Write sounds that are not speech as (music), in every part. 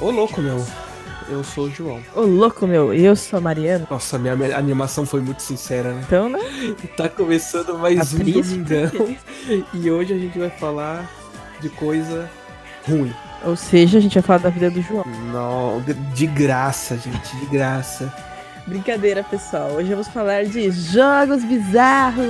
Ô louco, meu. Eu sou o João. Ô louco, meu, eu sou a Mariana. Nossa, minha animação foi muito sincera, né? Então, né? (laughs) Tá começando mais Tá um? Domingão. E hoje a gente vai falar de coisa ruim. Ou seja, a gente vai falar da vida do João. Não, de graça, gente, de graça. Brincadeira, pessoal. Hoje vamos falar de jogos bizarros.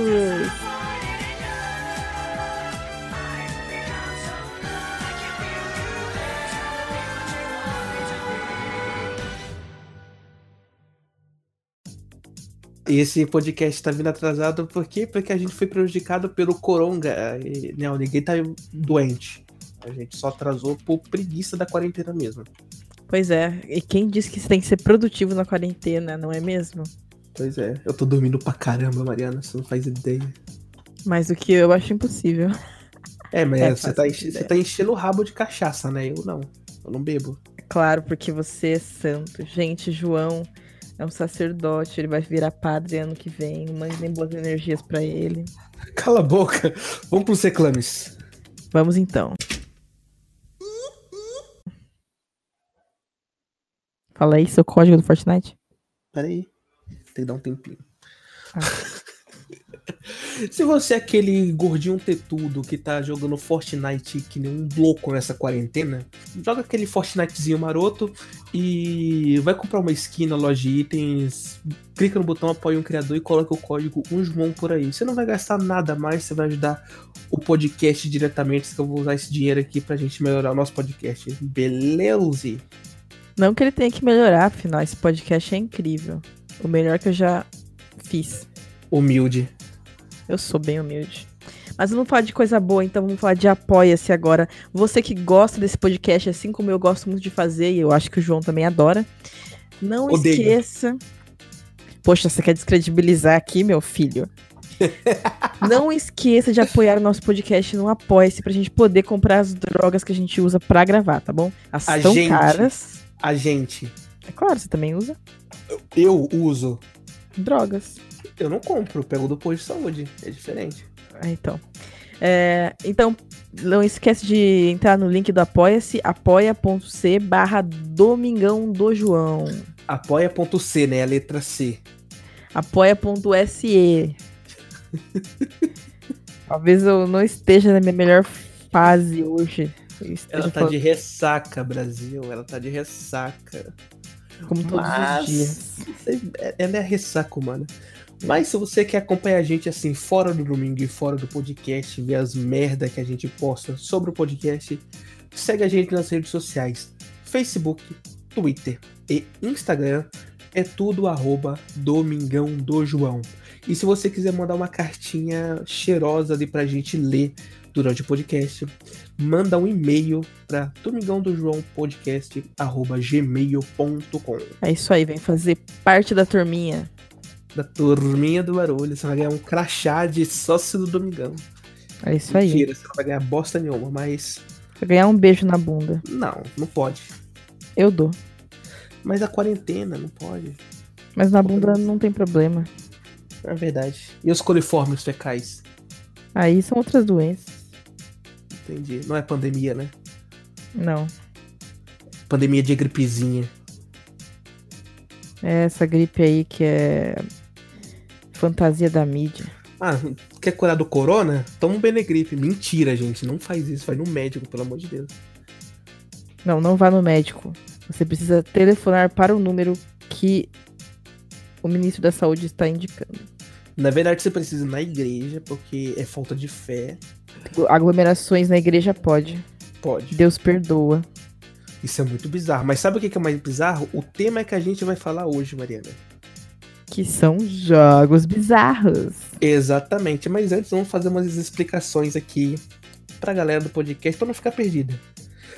Esse podcast tá vindo atrasado por quê? Porque a gente foi prejudicado pelo coronga. E, não, ninguém tá doente. A gente só atrasou por preguiça da quarentena mesmo. Pois é, e quem disse que você tem que ser produtivo na quarentena, não é mesmo? Pois é, eu tô dormindo pra caramba, Mariana, você não faz ideia. Mais do que eu acho impossível. (laughs) É, mas É, você, tá enche- você tá enchendo o rabo de cachaça, né? Eu não. Eu não bebo. Claro, porque você é santo. Gente, João é um sacerdote, ele vai virar padre ano que vem. Mandem boas energias pra ele. Cala a boca. Vamos pros reclames. Vamos então. Fala aí seu código do Fortnite. Pera aí. Tem que dar um tempinho. Ah. Se você é aquele gordinho tetudo que tá jogando Fortnite que nem um louco nessa quarentena, joga aquele Fortnitezinho maroto e vai comprar uma skin na loja de itens, clica no botão apoia um criador e coloca o código um João por aí. Você não vai gastar nada mais, você vai ajudar o podcast diretamente, que eu vou usar esse dinheiro aqui pra gente melhorar o nosso podcast. Beleza? Não que ele tenha que melhorar, afinal, esse podcast é incrível. O melhor que eu já fiz. Humilde. Eu sou bem humilde. Mas vamos falar de coisa boa, então vamos falar de Apoia-se agora. Você que gosta desse podcast, assim como eu gosto muito de fazer, e eu acho que o João também adora, não Odeio. esqueça. Poxa, você quer descredibilizar aqui, meu filho? (laughs) não esqueça de apoiar o nosso podcast no Apoia-se pra gente poder comprar as drogas que a gente usa pra gravar, tá bom? As A são gente. caras. A gente. É claro, você também usa Eu uso. drogas. Eu não compro, pego do posto de saúde. É diferente. Ah, então. É, então, não esquece de entrar no link do Apoia-se, apoia.c barra Domingão do João. Apoia.c, né? A letra C. Apoia.se. (laughs) Talvez eu não esteja na minha melhor fase hoje. Ela tá falando de ressaca, Brasil. Ela tá de ressaca. como todos Mas- os dias. Ela é ressaca humana. Mas se você quer acompanhar a gente assim, fora do domingo e fora do podcast, ver as merda que a gente posta sobre o podcast, segue a gente nas redes sociais: Facebook, Twitter e Instagram. É tudo arroba Domingão do João. E se você quiser mandar uma cartinha cheirosa ali pra gente ler durante o podcast, manda um e-mail para domingão do João podcast arroba gmail.com É isso aí, vem fazer parte da turminha. Da turminha do barulho. Você vai ganhar um crachá de sócio do Domingão. É isso aí. Mentira, você não vai ganhar bosta nenhuma, mas. Vai ganhar um beijo na bunda. Não, não pode. Eu dou. Mas a quarentena, não pode. Mas na bunda não tem problema. É verdade. E os coliformes fecais? Aí são outras doenças. Entendi. Não é pandemia, né? Não. Pandemia de gripezinha. É essa gripe aí que é fantasia da mídia. Ah, quer curar do corona? Toma um Benegripe. Mentira, gente. Não faz isso. Vai no médico, pelo amor de Deus. Não, não vá no médico. Você precisa telefonar para o número que o ministro da Saúde está indicando. Na verdade, você precisa ir na igreja, porque é falta de fé. Aglomerações na igreja pode. Pode. Deus perdoa. Isso é muito bizarro. Mas sabe o que é mais bizarro? O tema é que a gente vai falar hoje, Mariana. Que são jogos bizarros. Exatamente, mas antes vamos fazer umas explicações aqui pra galera do podcast pra não ficar perdida.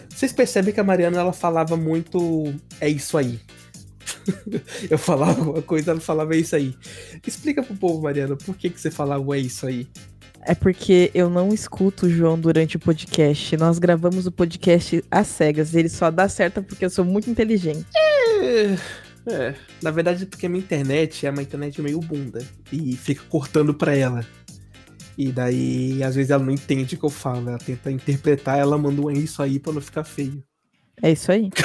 Vocês percebem que a Mariana ela falava muito é isso aí. (laughs) Eu falava uma coisa, ela falava é isso aí. Explica pro povo, Mariana, por que, que você falava é isso aí? É porque eu não escuto o João durante o podcast. Nós gravamos o podcast às cegas. Ele só dá certo porque eu sou muito inteligente. É, é, na verdade, porque a minha internet é uma internet meio bunda e fica cortando pra ela. E daí, às vezes, ela não entende o que eu falo. Ela tenta interpretar, ela manda um é isso aí pra não ficar feio. É isso aí. (laughs)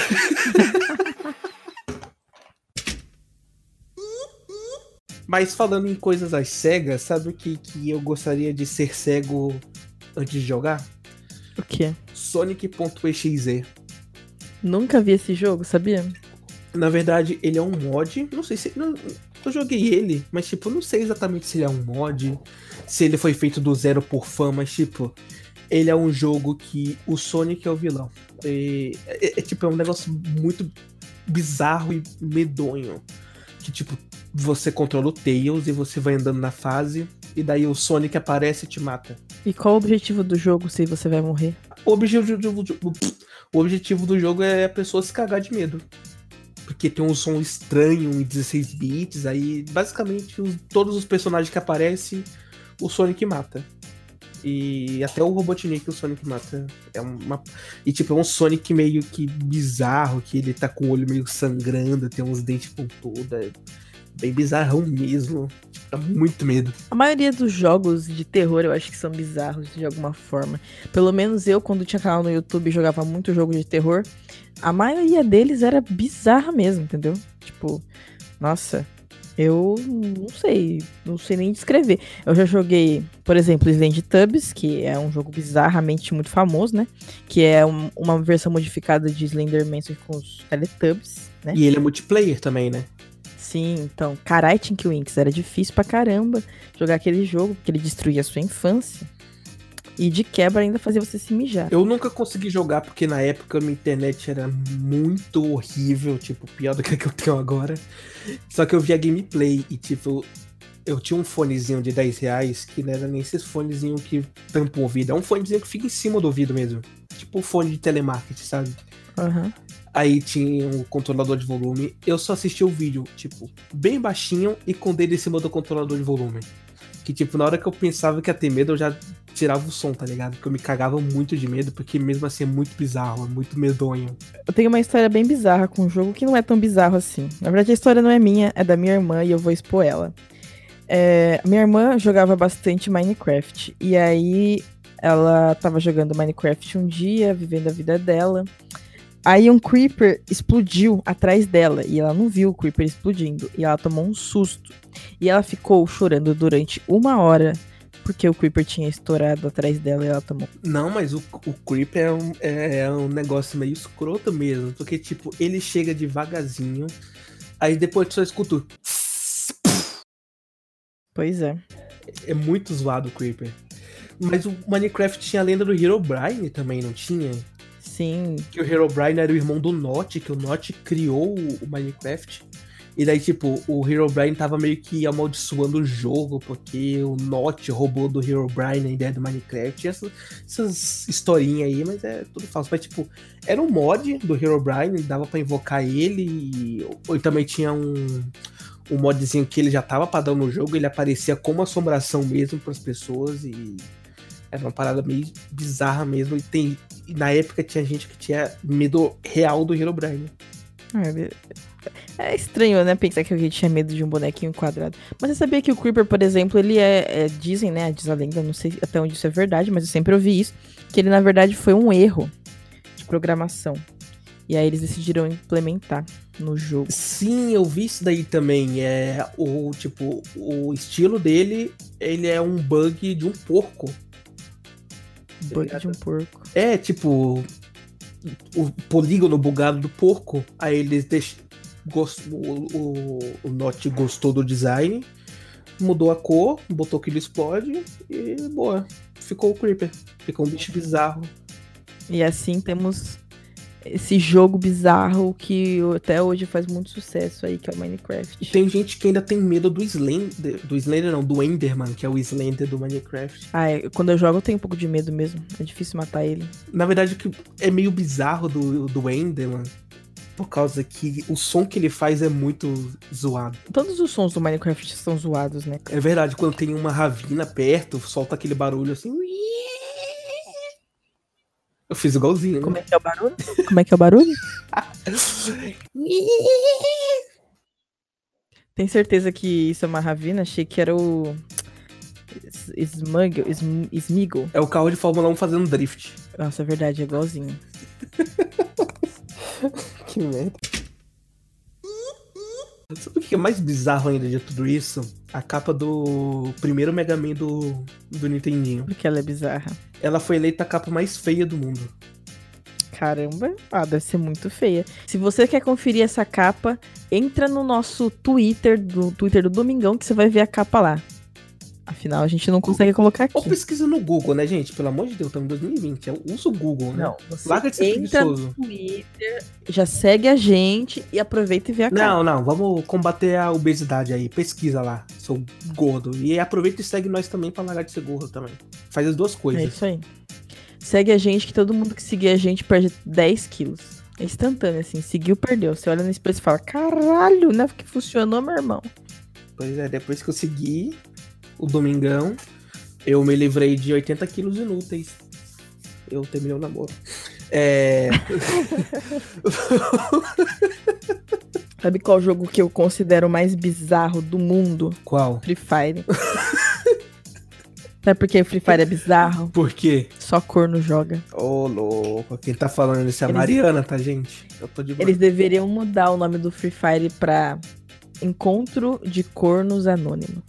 Mas falando em coisas às cegas, sabe o que, que eu gostaria de ser cego antes de jogar? O quê? Sonic.exe. Nunca vi esse jogo, sabia? Na verdade, ele é um mod. Não sei se. Não, eu joguei ele, mas tipo, não sei exatamente se ele é um mod, se ele foi feito do zero por fã, mas tipo, ele é um jogo que o Sonic é o vilão. E, é, é, tipo, é um negócio muito bizarro e medonho. Que tipo, você controla o Tails e você vai andando na fase, e daí o Sonic aparece e te mata. E qual o objetivo do jogo se você vai morrer? O objetivo do, o objetivo do jogo é a pessoa se cagar de medo. Porque tem um som estranho em 16 bits, aí basicamente os, todos os personagens que aparecem, o Sonic mata. E até o Robotnik o Sonic mata. É uma. E tipo, é um Sonic meio que bizarro, que ele tá com o olho meio sangrando, tem uns dentes pontudos. Bem bizarrão mesmo. Tipo, dá muito medo. A maioria dos jogos de terror eu acho que são bizarros de alguma forma. Pelo menos eu, quando tinha canal no YouTube, jogava muito jogo de terror. A maioria deles era bizarra mesmo, entendeu? Tipo, nossa, eu não sei, não sei nem descrever. Eu já joguei, por exemplo, Sland Tubs, que é um jogo bizarramente muito famoso, né? Que é um, uma versão modificada de Slenderman com os Teletubbies, né? E ele é multiplayer também, né? Sim, então, carai, Tinky Winks, era difícil pra caramba jogar aquele jogo, porque ele destruía a sua infância. E de quebra ainda fazia você se mijar. Eu nunca consegui jogar porque na época minha internet era muito horrível, tipo, pior do que a que eu tenho agora. Só que eu via gameplay e, tipo, eu tinha um fonezinho de 10 reais que não era nem esses fonezinho que tampa o ouvido. É um fonezinho que fica em cima do ouvido mesmo. Tipo um fone de telemarketing, sabe? Uhum. Aí tinha um controlador de volume. Eu só assisti o vídeo, tipo, bem baixinho e com o dedo em cima do controlador de volume. Que, tipo, na hora que eu pensava que ia ter medo, eu já tirava o som, tá ligado? Porque eu me cagava muito de medo, porque mesmo assim é muito bizarro, é muito medonho. Eu tenho uma história bem bizarra com um jogo que não é tão bizarro assim. Na verdade, a história não é minha, é da minha irmã e eu vou expor ela. É, minha irmã jogava bastante Minecraft. E aí ela tava jogando Minecraft um dia, vivendo a vida dela. Aí um Creeper explodiu atrás dela e ela não viu o Creeper explodindo. E ela tomou um susto. E ela ficou chorando durante uma hora porque o Creeper tinha estourado atrás dela e ela tomou. Não, mas o, o Creeper é um, é, é um negócio meio escroto mesmo. Porque, tipo, ele chega devagarzinho, aí depois só escuta. Pois é. É muito zoado o Creeper. Mas o Minecraft tinha a lenda do Herobrine também, não tinha? Sim. Que o Herobrine era o irmão do Notch, que o Notch criou o Minecraft. E daí, tipo, o Herobrine tava meio que amaldiçoando o jogo, porque o Notch roubou do Herobrine a ideia do Minecraft. Essas, essas historinhas aí, mas é tudo falso. Mas, tipo, era um mod do Herobrine, dava para invocar ele. E, ou também tinha um, um modzinho que ele já tava padrão no jogo, ele aparecia como assombração mesmo para as pessoas. E era uma parada meio bizarra mesmo. E, tem, e na época tinha gente que tinha medo real do Herobrine. É, é estranho, né? Pensar que alguém tinha medo de um bonequinho quadrado. Mas você sabia que o Creeper, por exemplo, ele é. é dizem, né? Diz a lenda, não sei até onde isso é verdade, mas eu sempre ouvi isso. Que ele, na verdade, foi um erro de programação. E aí eles decidiram implementar no jogo. Sim, eu vi isso daí também. É o tipo, o estilo dele, ele é um bug de um porco. Bug de um porco. É, tipo, o polígono bugado do porco. Aí eles deixam. O, o, o Note gostou do design, mudou a cor, botou que ele explode e boa. Ficou o Creeper. Ficou um bicho bizarro. E assim temos esse jogo bizarro que até hoje faz muito sucesso aí, que é o Minecraft. Tem gente que ainda tem medo do Slender, do Slender não, do Enderman, que é o Slender do Minecraft. Ah, é, quando eu jogo eu tenho um pouco de medo mesmo, é difícil matar ele. Na verdade, é meio bizarro do, do Enderman, por causa que o som que ele faz é muito zoado. Todos os sons do Minecraft são zoados, né? É verdade, quando tem uma ravina perto, solta aquele barulho assim. Eu fiz igualzinho. Como né? é que é o barulho? Como é que é o barulho? Tem certeza que isso é uma ravina? Achei que era o. Smuggle, Smeagol. É o carro de Fórmula 1 fazendo drift. Nossa, é verdade, é igualzinho. (laughs) que merda. Sabe o que é mais bizarro ainda de tudo isso? A capa do primeiro Mega Man do, do Nintendinho. Porque ela é bizarra. Ela foi eleita a capa mais feia do mundo. Caramba, ah, deve ser muito feia. Se você quer conferir essa capa, entra no nosso Twitter, do Twitter do Domingão, que você vai ver a capa lá. Afinal, a gente não consegue colocar aqui. Ou pesquisa no Google, né, gente? Pelo amor de Deus, estamos em 2020. Eu uso o Google, né? Não, você Larga de ser entra preguiçoso. no Twitter, já segue a gente e aproveita e vê a capa. Não, não, vamos combater a obesidade aí. Pesquisa lá, seu gordo. E aproveita e segue nós também pra largar de ser gordo também. Faz as duas É coisas. isso aí. Segue a gente, que todo mundo que seguir a gente perde 10 quilos. É instantâneo, assim. Seguiu, perdeu. Você olha no espelho e fala, caralho, né? Que funcionou, meu irmão. Pois é, depois que eu segui o Domingão, eu me livrei de 80 quilos inúteis. Eu terminei o namoro. É. (laughs) Sabe qual jogo que eu considero o mais bizarro do mundo? Qual? Free Fire. Sabe por que o Free Fire é bizarro? Por quê? Só corno joga. Ô, louco. Quem tá falando isso é a Eles- Mariana, tá, gente? Eu tô de boa. Eles deveriam mudar o nome do Free Fire pra Encontro de Cornos Anônimo.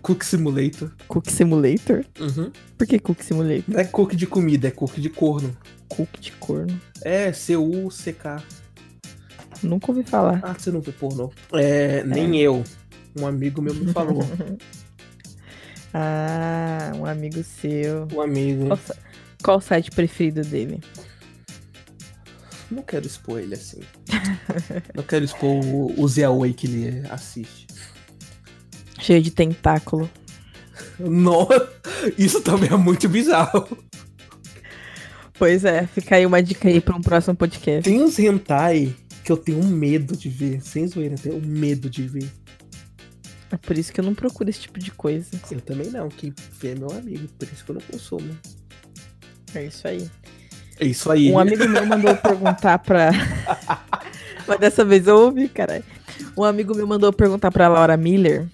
Cook Simulator. Cook Simulator? Uhum. Por que Cook Simulator? Não é cook de comida, é cook de corno. Cook de corno. É, C-U-C-K. Nunca ouvi falar. Ah, você não vê pornô. É, nem eu. Um amigo meu me falou. (laughs) Ah, um amigo seu. Um amigo. Qual, qual o site preferido dele? Não quero expor ele assim. não quero expor o, o Oi que ele assiste. Cheio de tentáculo. Nossa, isso também é muito bizarro. Pois é, fica aí uma dica aí pra um próximo podcast. Tem uns hentai que eu tenho medo de ver. Sem zoeira, eu tenho medo de ver. É por isso que eu não procuro esse tipo de coisa. Eu também não, quem vê é meu amigo, por isso que eu não consumo. É isso aí. É isso aí. Um amigo meu mandou perguntar pra. (laughs) Mas dessa vez eu ouvi, caralho. Um amigo meu mandou perguntar pra Laura Miller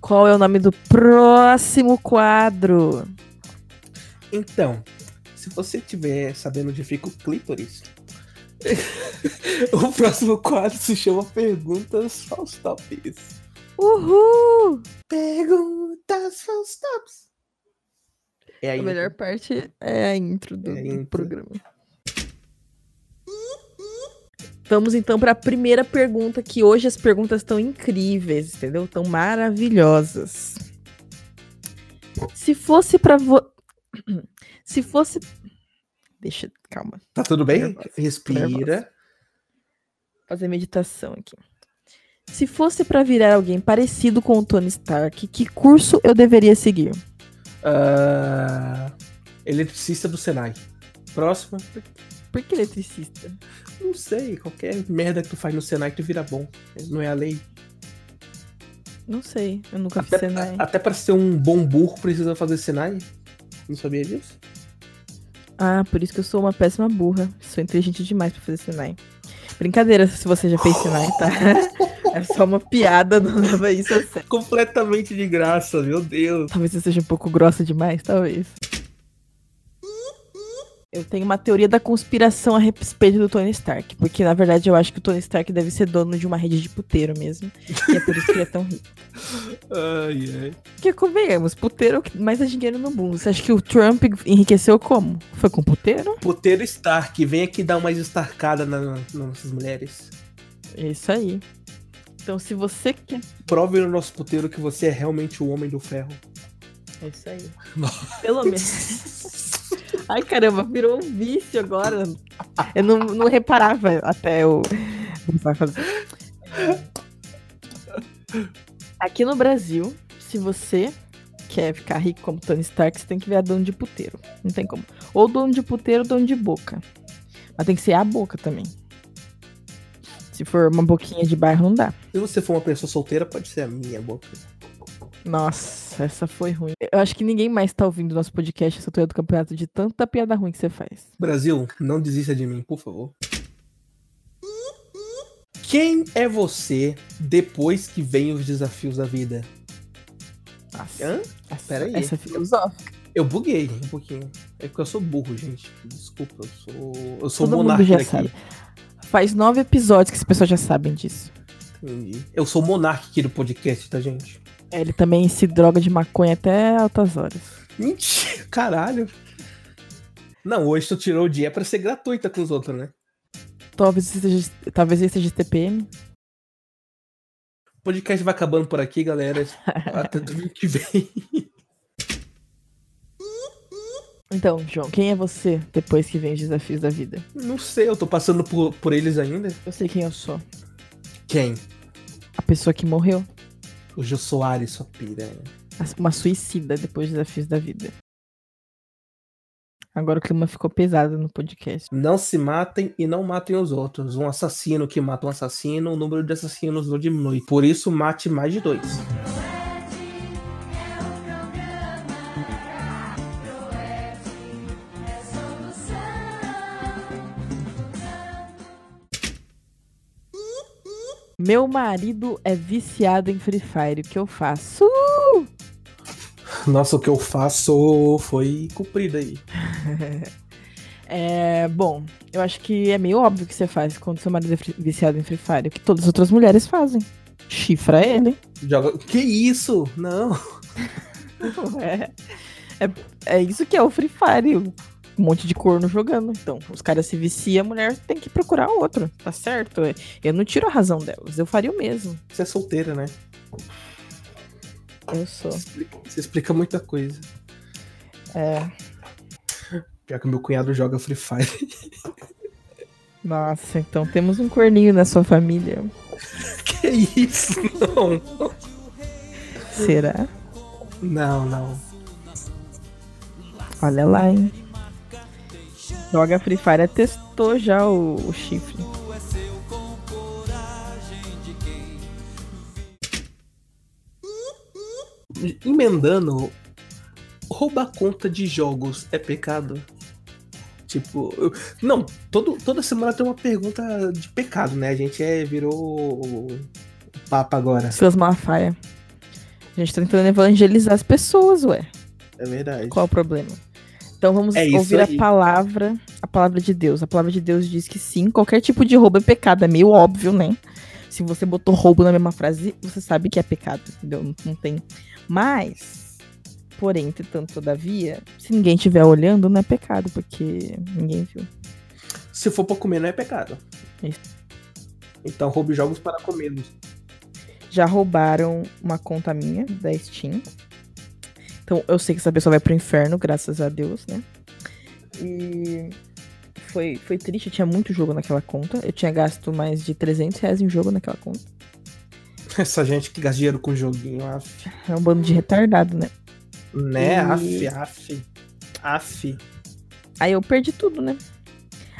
qual é o nome do próximo quadro. Então, se você tiver sabendo onde fica o clítoris, (laughs) o próximo quadro se chama Perguntas Faustops. Uhul! Perguntas Faustops. É aí. A melhor parte é a intro do, É a do intro. programa. Vamos então para a primeira pergunta, que hoje as perguntas estão incríveis, entendeu? Estão maravilhosas. Se fosse para vo... (clears throat) Se fosse Deixa, calma, Tá tudo bem? Nervosa. Respira. fazer meditação aqui. Se fosse para virar alguém parecido com o Tony Stark, que curso eu deveria seguir? Ah, eletricista do Senai. Próxima. Por que eletricista? Não sei, qualquer merda que tu faz no Senai tu vira bom. Não é a lei. Não sei, eu nunca fiz Até, Senai. até pra ser um bom burro precisa fazer Senai. Não sabia disso? Ah, por isso que eu sou uma péssima burra. Sou inteligente demais pra fazer Senai. Brincadeira se você já fez Senai, tá? (laughs) É só uma piada, não leva isso a sério. Completamente de graça, meu Deus. Talvez eu seja um pouco grossa demais, talvez. Eu tenho uma teoria da conspiração a respeito do Tony Stark. Porque, na verdade, eu acho que o Tony Stark deve ser dono de uma rede de puteiro mesmo. E é por isso que ele é tão rico. Ai, ai. Porque, convenhamos, puteiro é mais dá dinheiro no mundo. Você acha que o Trump enriqueceu como? Foi com puteiro? Puteiro Stark, vem aqui dar mais estarcada na, nas nossas mulheres. É isso aí. Então, se você quer Prove no nosso puteiro que você é realmente o homem do ferro. É isso aí. (laughs) Pelo menos. (laughs) Ai, caramba, virou um vício agora. Eu não, não reparava até fazer. Aqui no Brasil, se você quer ficar rico como Tony Stark, você tem que virar dono de puteiro. Não tem como. Ou dono de puteiro ou dono de boca. Mas tem que ser a boca também. Se for uma boquinha de bairro, não dá. Se você for uma pessoa solteira, pode ser a minha boca. Nossa, essa foi ruim. Eu acho que ninguém mais tá ouvindo nosso podcast, essa do campeonato, de tanta piada ruim que você faz. Brasil, não desista de mim, por favor. Quem é você depois que vem os desafios da vida? Nossa, Hã? essa, Pera aí. essa é filosófica. Eu buguei um pouquinho. É porque eu sou burro, gente. Desculpa, eu sou. Eu sou Todo mundo monarca já daqui. sabe. Faz nove episódios que as pessoas já sabem disso. Entendi. Eu sou o monarca aqui do podcast, tá, gente? É, ele também se droga de maconha até altas horas. Mentira, caralho. Não, hoje tu tirou o dia pra ser gratuita com os outros, né? Talvez seja, talvez seja TPM. O podcast vai acabando por aqui, galera. Até domingo que vem. (laughs) Então, João, quem é você depois que vem os desafios da vida? Não sei, eu tô passando por, por eles ainda. Eu sei quem eu sou. Quem? A pessoa que morreu. O Jô Soares, sua piranha. Uma suicida depois dos desafios da vida. Agora o clima ficou pesado no podcast. Não se matem e não matem os outros. Um assassino que mata um assassino, o número de assassinos não diminui. Por isso, mate mais de dois. Meu marido é viciado em Free Fire. O que eu faço? Nossa, o que eu faço foi cumprido aí. (laughs) é, bom, eu acho que é meio óbvio que você faz quando seu marido é viciado em Free Fire. O que todas as outras mulheres fazem. Chifra ele. Joga. Que isso? Não. (laughs) é, é, é isso que é o Free Fire. Um monte de corno jogando. Então, os caras se viciam, a mulher tem que procurar outro. Tá certo? Eu não tiro a razão delas. Eu faria o mesmo. Você é solteira, né? Eu sou. Você explica, você explica muita coisa. É. Pior que meu cunhado joga Free Fire. (laughs) Nossa, então temos um corninho na sua família. (laughs) que isso? Não. Será? Não, não. Olha lá, hein? Joga Free Fire testou já o, o chifre. emendando, roubar conta de jogos é pecado? Tipo, eu, não, todo, toda semana tem uma pergunta de pecado, né? A gente é, virou o Papa agora. Silas Malafaia. A gente tá tentando evangelizar as pessoas, ué. É verdade. Qual o problema? Então vamos é ouvir a palavra, a palavra de Deus. A palavra de Deus diz que sim, qualquer tipo de roubo é pecado. É meio óbvio, né? Se você botou roubo na mesma frase, você sabe que é pecado, entendeu? Não, não tem mas, porém, entretanto, todavia, se ninguém estiver olhando, não é pecado, porque ninguém viu. Se for pra comer, não é pecado. Isso. Então roube jogos para comer. Já roubaram uma conta minha da Steam. Então eu sei que essa pessoa vai pro inferno, graças a Deus, né? E foi, foi triste, eu tinha muito jogo naquela conta. Eu tinha gasto mais de 300 reais em jogo naquela conta. (laughs) Essa gente que gasta dinheiro com joguinho, af. É um bando de retardado, né? Né, e... af, af. Af. Aí eu perdi tudo, né?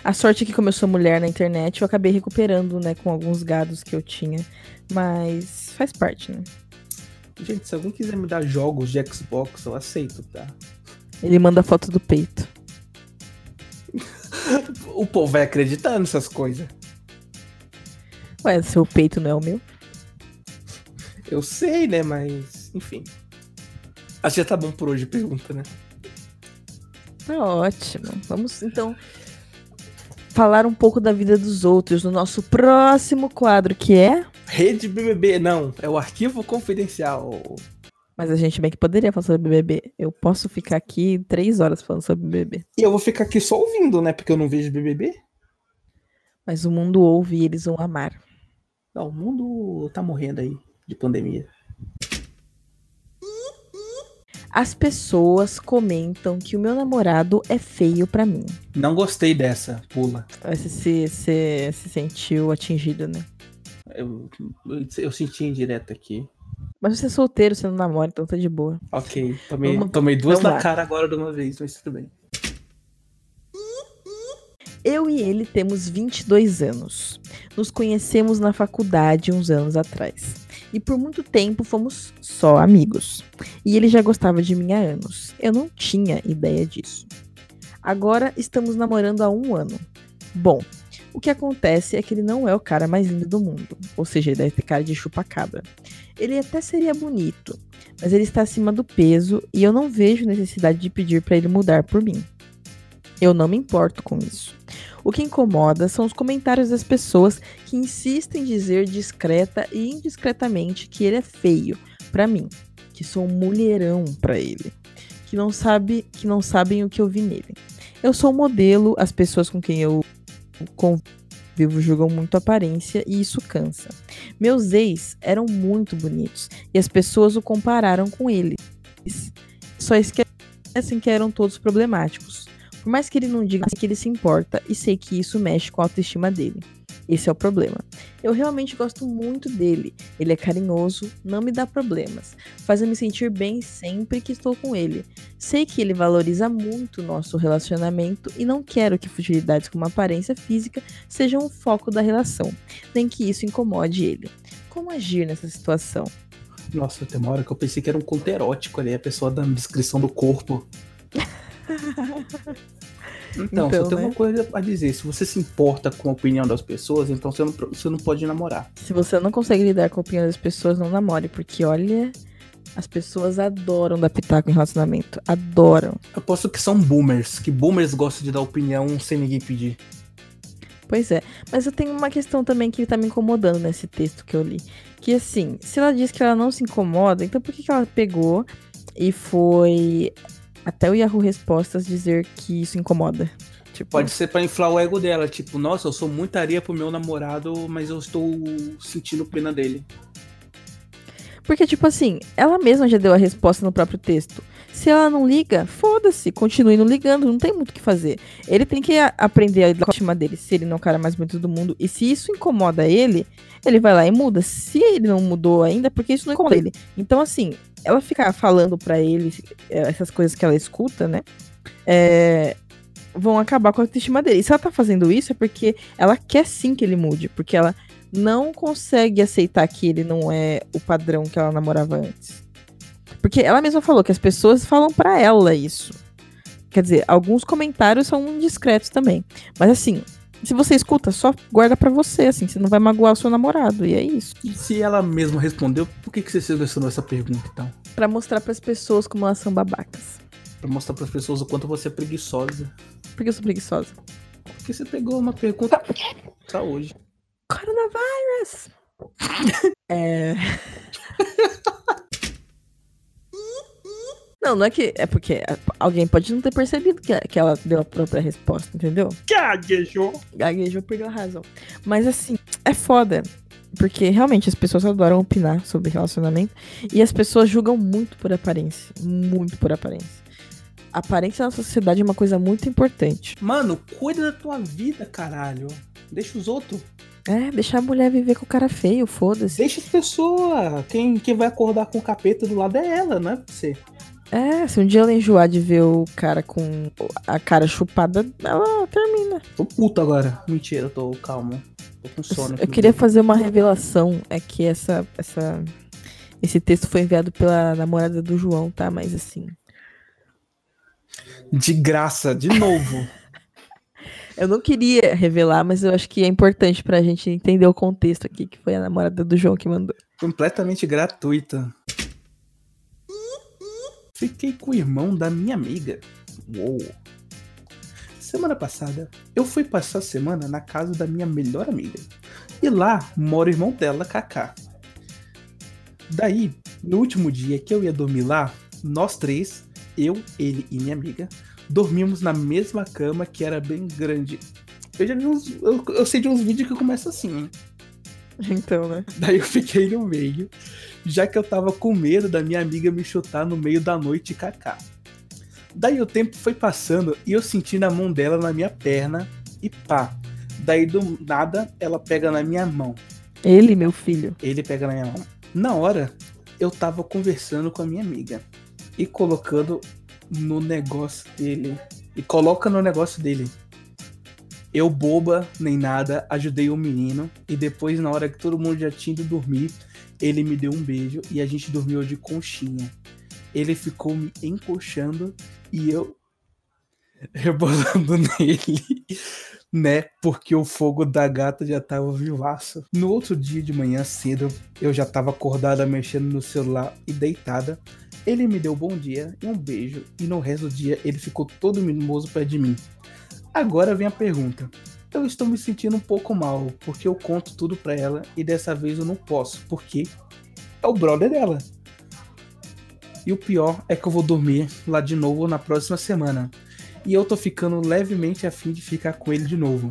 A sorte é que, como eu sou mulher na internet, eu acabei recuperando, né, com alguns gados que eu tinha. Mas faz parte, né? Gente, se alguém quiser me dar jogos de Xbox, eu aceito, tá? Ele manda foto do peito. o povo vai acreditar nessas coisas. Ué, seu peito não é o meu? Eu sei, né? Mas, enfim. Acho que já tá bom por hoje, pergunta, né? Tá ótimo. Vamos então falar um pouco da vida dos outros no nosso próximo quadro, que é. Rede BBB, não, é o arquivo confidencial. Mas a gente bem que poderia falar sobre BBB. Eu posso ficar aqui três horas falando sobre BBB. E eu vou ficar aqui só ouvindo, né? Porque eu não vejo BBB. Mas o mundo ouve e eles vão amar. Não, o mundo tá morrendo aí de pandemia. As pessoas comentam que o meu namorado é feio para mim. Não gostei dessa, pula. Você se, se, se sentiu atingido, né? Eu, eu, senti indireta aqui. Mas você é solteiro, você não namora, então tá de boa. Ok, tomei, tomei duas na cara agora de uma vez, mas tudo bem. Eu e ele temos 22 anos. Nos conhecemos na faculdade uns anos atrás. E por muito tempo fomos só amigos. E ele já gostava de mim há anos. Eu não tinha ideia disso. Agora estamos namorando há um ano. Bom, o que acontece é que ele não é o cara mais lindo do mundo. Ou seja, ele deve ter cara de chupacabra. Ele até seria bonito, mas ele está acima do peso e eu não vejo necessidade de pedir para ele mudar por mim. Eu não me importo com isso. O que incomoda são os comentários das pessoas que insistem em dizer discreta e indiscretamente que ele é feio para mim, que sou um mulherão para ele, que não sabe, que não sabem o que eu vi nele. Eu sou um modelo, as pessoas com quem eu convivo julgam muito aparência e isso cansa. Meus ex eram muito bonitos e as pessoas o compararam com eles. Só esquecem que eram todos problemáticos. Por mais que ele não diga que ele se importa, e sei que isso mexe com a autoestima dele. Esse é o problema. Eu realmente gosto muito dele. Ele é carinhoso, não me dá problemas, faz eu me sentir bem sempre que estou com ele. Sei que ele valoriza muito o nosso relacionamento e não quero que futilidades como aparência física sejam o foco da relação, nem que isso incomode ele. Como agir nessa situação? Nossa, tem uma hora que eu pensei que era um conto erótico ali, a pessoa dando descrição do corpo. (laughs) Então, então, só tem né? uma coisa a dizer. Se você se importa com a opinião das pessoas, então você não, você não pode namorar. Se você não consegue lidar com a opinião das pessoas, não namore. Porque, olha, as pessoas adoram dar pitaco em relacionamento. Adoram. Eu posso que são boomers. Que boomers gostam de dar opinião sem ninguém pedir. Pois é. Mas eu tenho uma questão também que tá me incomodando nesse texto que eu li. Que assim, se ela diz que ela não se incomoda, então por que, que ela pegou e foi até o Yahoo Respostas dizer que isso incomoda. Tipo, Pode ser para inflar o ego dela, tipo, nossa, eu sou muita areia pro meu namorado, mas eu estou sentindo pena dele. Porque, tipo assim, ela mesma já deu a resposta no próprio texto. Se ela não liga, foda-se, continue não ligando, não tem muito o que fazer. Ele tem que aprender a lidar com a estima dele, se ele não é o cara mais bonito do mundo. E se isso incomoda ele, ele vai lá e muda. Se ele não mudou ainda, é porque isso não incomoda ele. Então, assim, ela ficar falando para ele é, essas coisas que ela escuta, né? É, vão acabar com a autoestima dele. E se ela tá fazendo isso é porque ela quer sim que ele mude, porque ela não consegue aceitar que ele não é o padrão que ela namorava antes. Porque ela mesma falou que as pessoas falam para ela isso. Quer dizer, alguns comentários são indiscretos também. Mas assim, se você escuta, só guarda para você, assim, você não vai magoar o seu namorado, e é isso. E se ela mesma respondeu, por que, que você selecionou essa pergunta, então? Pra mostrar para as pessoas como elas são babacas. Pra mostrar para as pessoas o quanto você é preguiçosa. Por que eu sou preguiçosa? Porque você pegou uma pergunta só hoje. Coronavírus! (laughs) é. (laughs) Não, não é que. É porque alguém pode não ter percebido que, que ela deu a própria resposta, entendeu? Gaguejou. Gaguejou, perdeu a razão. Mas assim, é foda. Porque realmente as pessoas adoram opinar sobre relacionamento. E as pessoas julgam muito por aparência. Muito por aparência. aparência na sociedade é uma coisa muito importante. Mano, cuida da tua vida, caralho. Deixa os outros. É, deixar a mulher viver com o cara feio, foda-se. Deixa as pessoas. Quem, quem vai acordar com o capeta do lado é ela, não é você. É, se um dia ela enjoar de ver o cara com a cara chupada, ela termina. Tô puto agora. Mentira, eu tô calmo. Tô com sono. Eu queria fazer uma revelação. É que essa, essa, esse texto foi enviado pela namorada do João, tá? Mas assim. De graça, de novo. (laughs) eu não queria revelar, mas eu acho que é importante pra gente entender o contexto aqui, que foi a namorada do João que mandou. Completamente gratuita. Fiquei com o irmão da minha amiga. Uou! Semana passada, eu fui passar a semana na casa da minha melhor amiga. E lá mora o irmão dela, Kaká. Daí, no último dia que eu ia dormir lá, nós três, eu, ele e minha amiga, dormimos na mesma cama que era bem grande. Eu já vi uns. Eu, eu sei de uns vídeos que começa assim, hein? Então, né? (laughs) Daí eu fiquei no meio, já que eu tava com medo da minha amiga me chutar no meio da noite cacá. Daí o tempo foi passando e eu senti na mão dela na minha perna e pá. Daí do nada ela pega na minha mão. Ele, meu filho. Ele pega na minha mão. Na hora, eu tava conversando com a minha amiga e colocando no negócio dele. E coloca no negócio dele. Eu, boba, nem nada, ajudei o menino. E depois, na hora que todo mundo já tinha ido dormir, ele me deu um beijo e a gente dormiu de conchinha. Ele ficou me encoxando e eu (laughs) rebolando nele, né? Porque o fogo da gata já tava vivaço. No outro dia de manhã cedo, eu já tava acordada mexendo no celular e deitada. Ele me deu bom dia e um beijo, e no resto do dia ele ficou todo mimoso perto de mim. Agora vem a pergunta. Eu estou me sentindo um pouco mal, porque eu conto tudo pra ela e dessa vez eu não posso, porque é o brother dela. E o pior é que eu vou dormir lá de novo na próxima semana. E eu tô ficando levemente afim de ficar com ele de novo.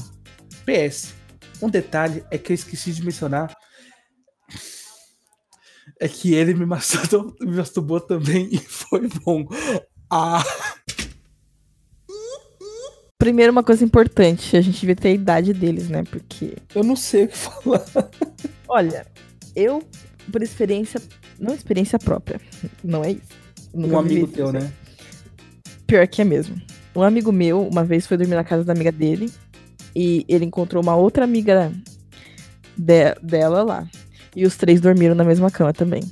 PS. Um detalhe é que eu esqueci de mencionar. É que ele me (laughs) masturbou, me masturbou também e foi bom. Ah. Primeiro, uma coisa importante, a gente devia ter a idade deles, né? Porque. Eu não sei o que falar. (laughs) Olha, eu, por experiência. Não experiência própria. Não é isso. Nunca Um amigo isso, teu, né? Pior que é mesmo. Um amigo meu, uma vez, foi dormir na casa da amiga dele. E ele encontrou uma outra amiga de- dela lá. E os três dormiram na mesma cama também.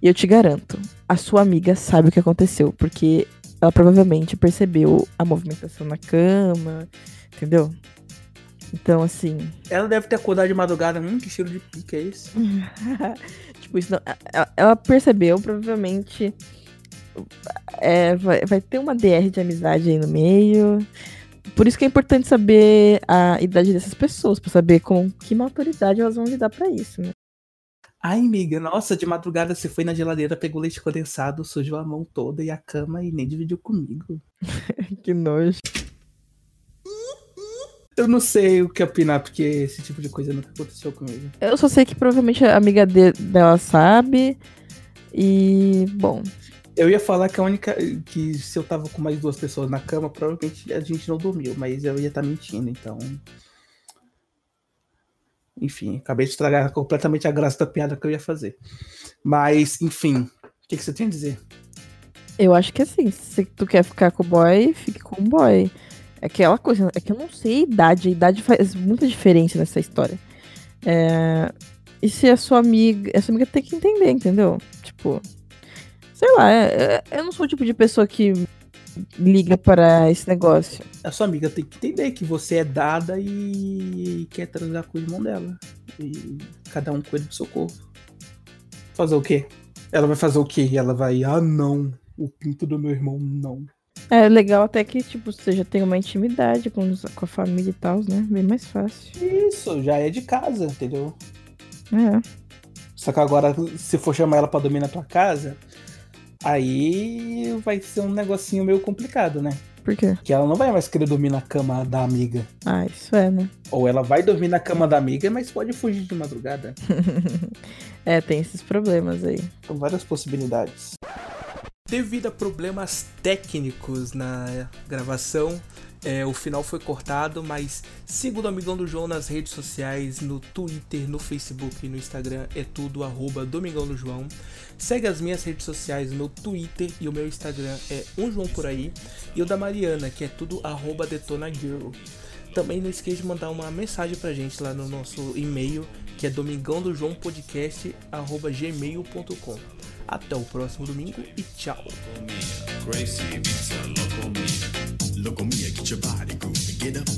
E eu te garanto, a sua amiga sabe o que aconteceu. Porque ela provavelmente percebeu a movimentação na cama. Entendeu? Então, assim. Ela deve ter acordado de madrugada. Hum, que cheiro de pica é esse? (laughs) tipo, isso não, ela, percebeu, provavelmente. é, vai, vai ter uma DR de amizade aí no meio. Por isso que é importante saber a idade dessas pessoas, pra saber com que maturidade elas vão lidar pra isso, né? Ai, amiga, nossa, de madrugada você foi na geladeira, pegou leite condensado, sujou a mão toda e a cama e nem dividiu comigo. (laughs) que nojo. Eu não sei o que opinar, porque esse tipo de coisa nunca aconteceu comigo. Eu só sei que provavelmente a amiga de- dela sabe. E, bom, Eu ia falar que a única. que se eu tava com mais duas pessoas na cama, provavelmente a gente não dormiu, mas eu ia estar mentindo, então. Enfim, acabei de estragar completamente a graça da piada que eu ia fazer. Mas, enfim, o que, que você tem a dizer? eu acho que assim, se tu quer ficar com o boy, fique com o boy. É aquela coisa, é que eu não sei a idade, a idade faz muita diferença nessa história. É, e se a sua amiga, a sua amiga tem que entender, entendeu? Tipo, sei lá, é- é- eu não sou o tipo de pessoa que liga para esse negócio. A sua amiga tem que entender que você é dada e quer transar com o irmão dela. E cada um cuida do seu corpo. Fazer o quê? Ela vai fazer o quê? Ela vai, ah, não. O pinto do meu irmão, não. É legal até que, tipo, você já tem uma intimidade com, os- com a família e tal, né? Bem mais fácil. Isso, já é de casa, entendeu? É. Só que agora, se for chamar ela pra dormir na tua casa, aí vai ser um negocinho meio complicado, né? Por quê? Que ela não vai mais querer dormir na cama da amiga. Ah, isso é, né? Ou ela vai dormir na cama da amiga, mas pode fugir de madrugada. (laughs) é, tem esses problemas aí. São várias possibilidades. Devido a problemas técnicos na gravação, é, o final foi cortado, mas siga o Domingão do João nas redes sociais, no Twitter, no Facebook e no Instagram, é tudo arroba Domingão do João. Segue as minhas redes sociais, meu Twitter e o meu Instagram é um João por aí, e o da Mariana, que é tudo arroba Detona Girl. Também não esqueça de mandar uma mensagem pra gente lá no nosso e-mail, que é domingãodojoãopodcast.gmail.com. Até o próximo domingo e tchau! Local me, get your body grooving. Get up